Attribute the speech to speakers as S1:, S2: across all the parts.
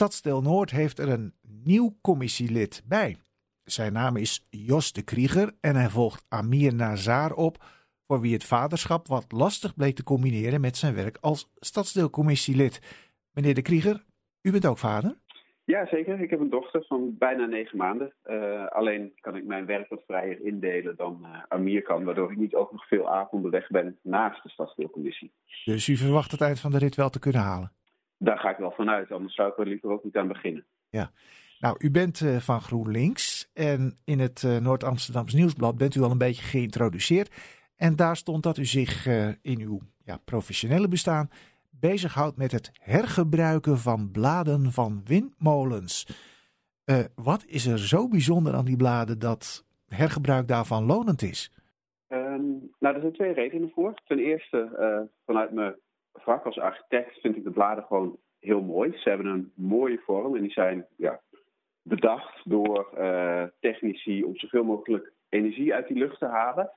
S1: Stadsdeel Noord heeft er een nieuw commissielid bij. Zijn naam is Jos de Krieger en hij volgt Amir Nazar op, voor wie het vaderschap wat lastig bleek te combineren met zijn werk als stadsdeelcommissielid. Meneer de Krieger, u bent ook vader?
S2: Ja, zeker. Ik heb een dochter van bijna negen maanden. Uh, alleen kan ik mijn werk wat vrijer indelen dan uh, Amir kan, waardoor ik niet ook nog veel avonden weg ben naast de stadsdeelcommissie.
S1: Dus u verwacht het eind van de rit wel te kunnen halen?
S2: Daar ga ik wel vanuit, anders zou ik er liever ook niet aan beginnen.
S1: Ja. Nou, u bent uh, van GroenLinks en in het Noord-Amsterdams Nieuwsblad bent u al een beetje geïntroduceerd. En daar stond dat u zich in uw ja, professionele bestaan bezighoudt met het hergebruiken van bladen van windmolens. Wat is er zo bijzonder aan die bladen dat hergebruik daarvan lonend is?
S2: Um, nou, er zijn twee redenen voor. Ten eerste, vanuit mijn vak als architect vind ik de bladen gewoon heel mooi. Ze hebben een mooie vorm en die zijn ja, bedacht door uh, technici om zoveel mogelijk energie uit die lucht te halen.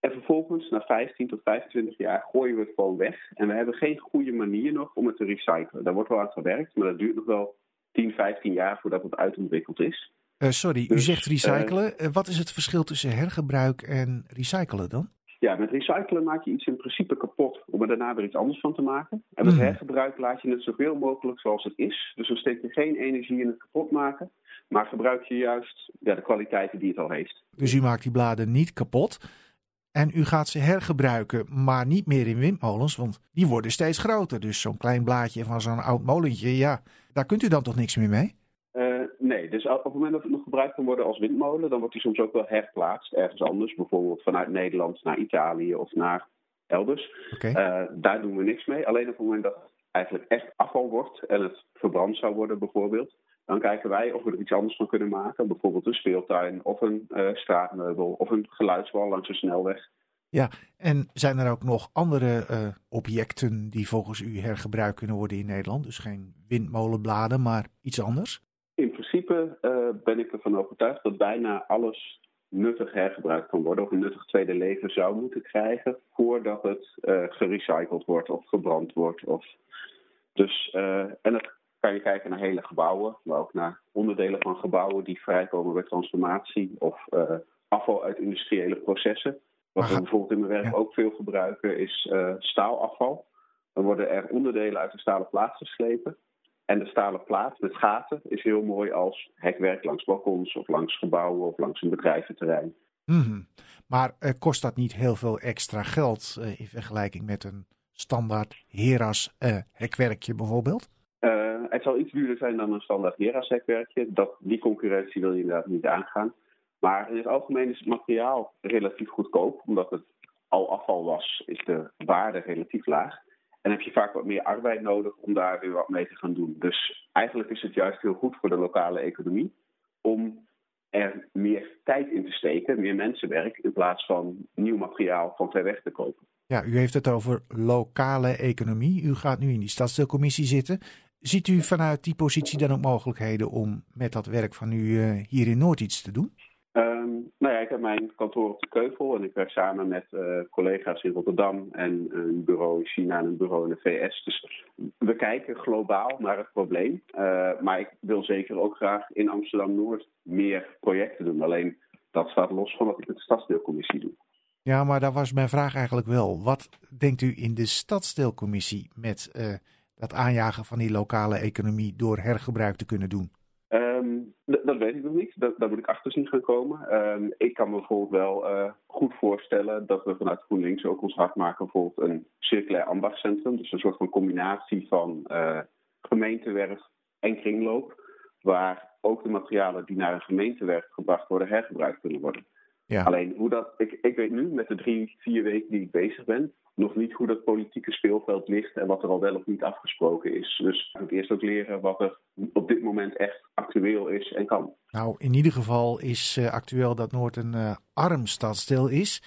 S2: En vervolgens, na 15 tot 25 jaar, gooien we het gewoon weg. En we hebben geen goede manier nog om het te recyclen. Daar wordt wel aan gewerkt, maar dat duurt nog wel 10, 15 jaar voordat het uitontwikkeld is.
S1: Uh, sorry, u dus, zegt recyclen. Uh, wat is het verschil tussen hergebruik en recyclen dan?
S2: Ja, met recyclen maak je iets in principe kapot om er daarna weer iets anders van te maken. En met mm. hergebruik laat je het zoveel mogelijk zoals het is. Dus dan steek je geen energie in het kapot maken, maar gebruik je juist ja, de kwaliteiten die het al heeft.
S1: Dus u maakt die bladen niet kapot, en u gaat ze hergebruiken, maar niet meer in windmolens, want die worden steeds groter. Dus zo'n klein blaadje van zo'n oud molentje, ja, daar kunt u dan toch niks meer mee?
S2: Nee, dus op het moment dat het nog gebruikt kan worden als windmolen, dan wordt die soms ook wel herplaatst ergens anders. Bijvoorbeeld vanuit Nederland naar Italië of naar elders.
S1: Okay.
S2: Uh, daar doen we niks mee. Alleen op het moment dat het eigenlijk echt afval wordt en het verbrand zou worden bijvoorbeeld, dan kijken wij of we er iets anders van kunnen maken. Bijvoorbeeld een speeltuin of een uh, straatmeubel of een geluidswal langs een snelweg.
S1: Ja, en zijn er ook nog andere uh, objecten die volgens u hergebruikt kunnen worden in Nederland? Dus geen windmolenbladen, maar iets anders?
S2: In principe uh, ben ik ervan overtuigd dat bijna alles nuttig hergebruikt kan worden. Of een nuttig tweede leven zou moeten krijgen voordat het gerecycled wordt of gebrand wordt. Of... Dus, en het kan je kijken naar hele gebouwen, maar ook naar onderdelen van gebouwen die vrijkomen bij transformatie of afval uit industriële processen. Wat we bijvoorbeeld in mijn werk ook veel gebruiken is staalafval. Dan worden er onderdelen uit de stalen plaat geslepen. En de stalen plaat met gaten is heel mooi als hekwerk langs balkons of langs gebouwen of langs een bedrijventerrein.
S1: Mm -hmm. Maar uh, kost dat niet heel veel extra geld in vergelijking met een standaard Heras hekwerkje bijvoorbeeld?
S2: Het zal iets duurder zijn dan een standaard Hera-sekwerkje. Dat, die concurrentie wil je inderdaad niet aangaan. Maar in het algemeen is het materiaal relatief goedkoop. Omdat het al afval was, is de waarde relatief laag. En heb je vaak wat meer arbeid nodig om daar weer wat mee te gaan doen. Dus eigenlijk is het juist heel goed voor de lokale economie om er meer tijd in te steken, meer mensenwerk, in plaats van nieuw materiaal van ver weg te kopen.
S1: Ja, u heeft het over lokale economie. U gaat nu in die stadsdeelcommissie zitten. Ziet u vanuit die positie dan ook mogelijkheden om met dat werk van u uh, hier in Noord iets te doen?
S2: Um, nou ja, ik heb mijn kantoor op de Keuvel en ik werk samen met uh, collega's in Rotterdam en een bureau in China en een bureau in de VS. Dus we kijken globaal naar het probleem. Uh, maar ik wil zeker ook graag in Amsterdam-Noord meer projecten doen. Alleen dat staat los van wat ik met de stadsdeelcommissie doe.
S1: Ja, maar daar was mijn vraag eigenlijk wel. Wat denkt u in de stadsdeelcommissie met dat aanjagen van die lokale economie door hergebruik te kunnen doen?
S2: Dat weet ik nog niet. Dat, daar moet ik achter zien gaan komen. Um, ik kan me bijvoorbeeld wel uh, goed voorstellen dat we vanuit GroenLinks ook ons hard maken. Bijvoorbeeld een circulair ambachtscentrum. Dus een soort van combinatie van uh, gemeentewerf en kringloop. Waar ook de materialen die naar een gemeentewerf gebracht worden hergebruikt kunnen worden. Ja. Alleen hoe dat, ik, ik weet nu met de drie, vier weken die ik bezig ben, nog niet hoe dat politieke speelveld ligt en wat er al wel of niet afgesproken is. Dus ik moet eerst ook leren wat er op dit moment echt actueel is en kan.
S1: Nou, in ieder geval is uh, actueel dat Noord een uh, arm stadsdeel is.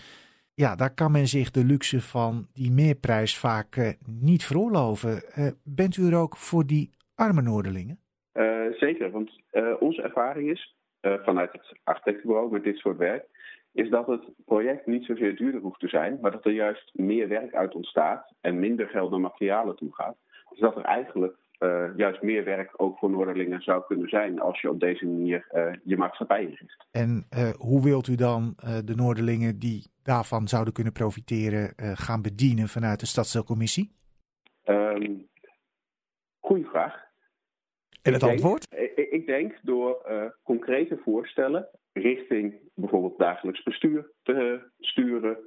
S1: Ja, daar kan men zich de luxe van die meerprijs vaak uh, niet veroorloven. bent u er ook voor die arme Noorderlingen?
S2: zeker, want onze ervaring is vanuit het architectenbureau met dit soort werk is dat het project niet zozeer duurder hoeft te zijn, maar dat er juist meer werk uit ontstaat en minder geld naar materialen toe gaat. Dus dat er eigenlijk juist meer werk ook voor Noorderlingen zou kunnen zijn als je op deze manier je maatschappij inricht.
S1: En hoe wilt u dan de Noorderlingen die daarvan zouden kunnen profiteren gaan bedienen vanuit de stadsdeelcommissie?
S2: Um, goeie vraag.
S1: En het antwoord?
S2: ik, ik, denk door concrete voorstellen richting bijvoorbeeld dagelijks bestuur te sturen.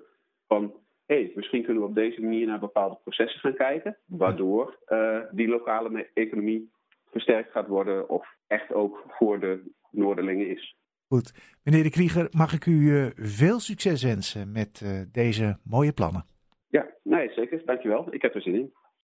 S2: Van hey, misschien kunnen we op deze manier naar bepaalde processen gaan kijken, waardoor uh, die lokale economie versterkt gaat worden of echt ook voor de Noorderlingen is.
S1: Goed. Meneer de Krieger, mag ik u veel succes wensen met deze mooie plannen?
S2: Ja, nee, zeker. Dankjewel. Ik heb er zin in.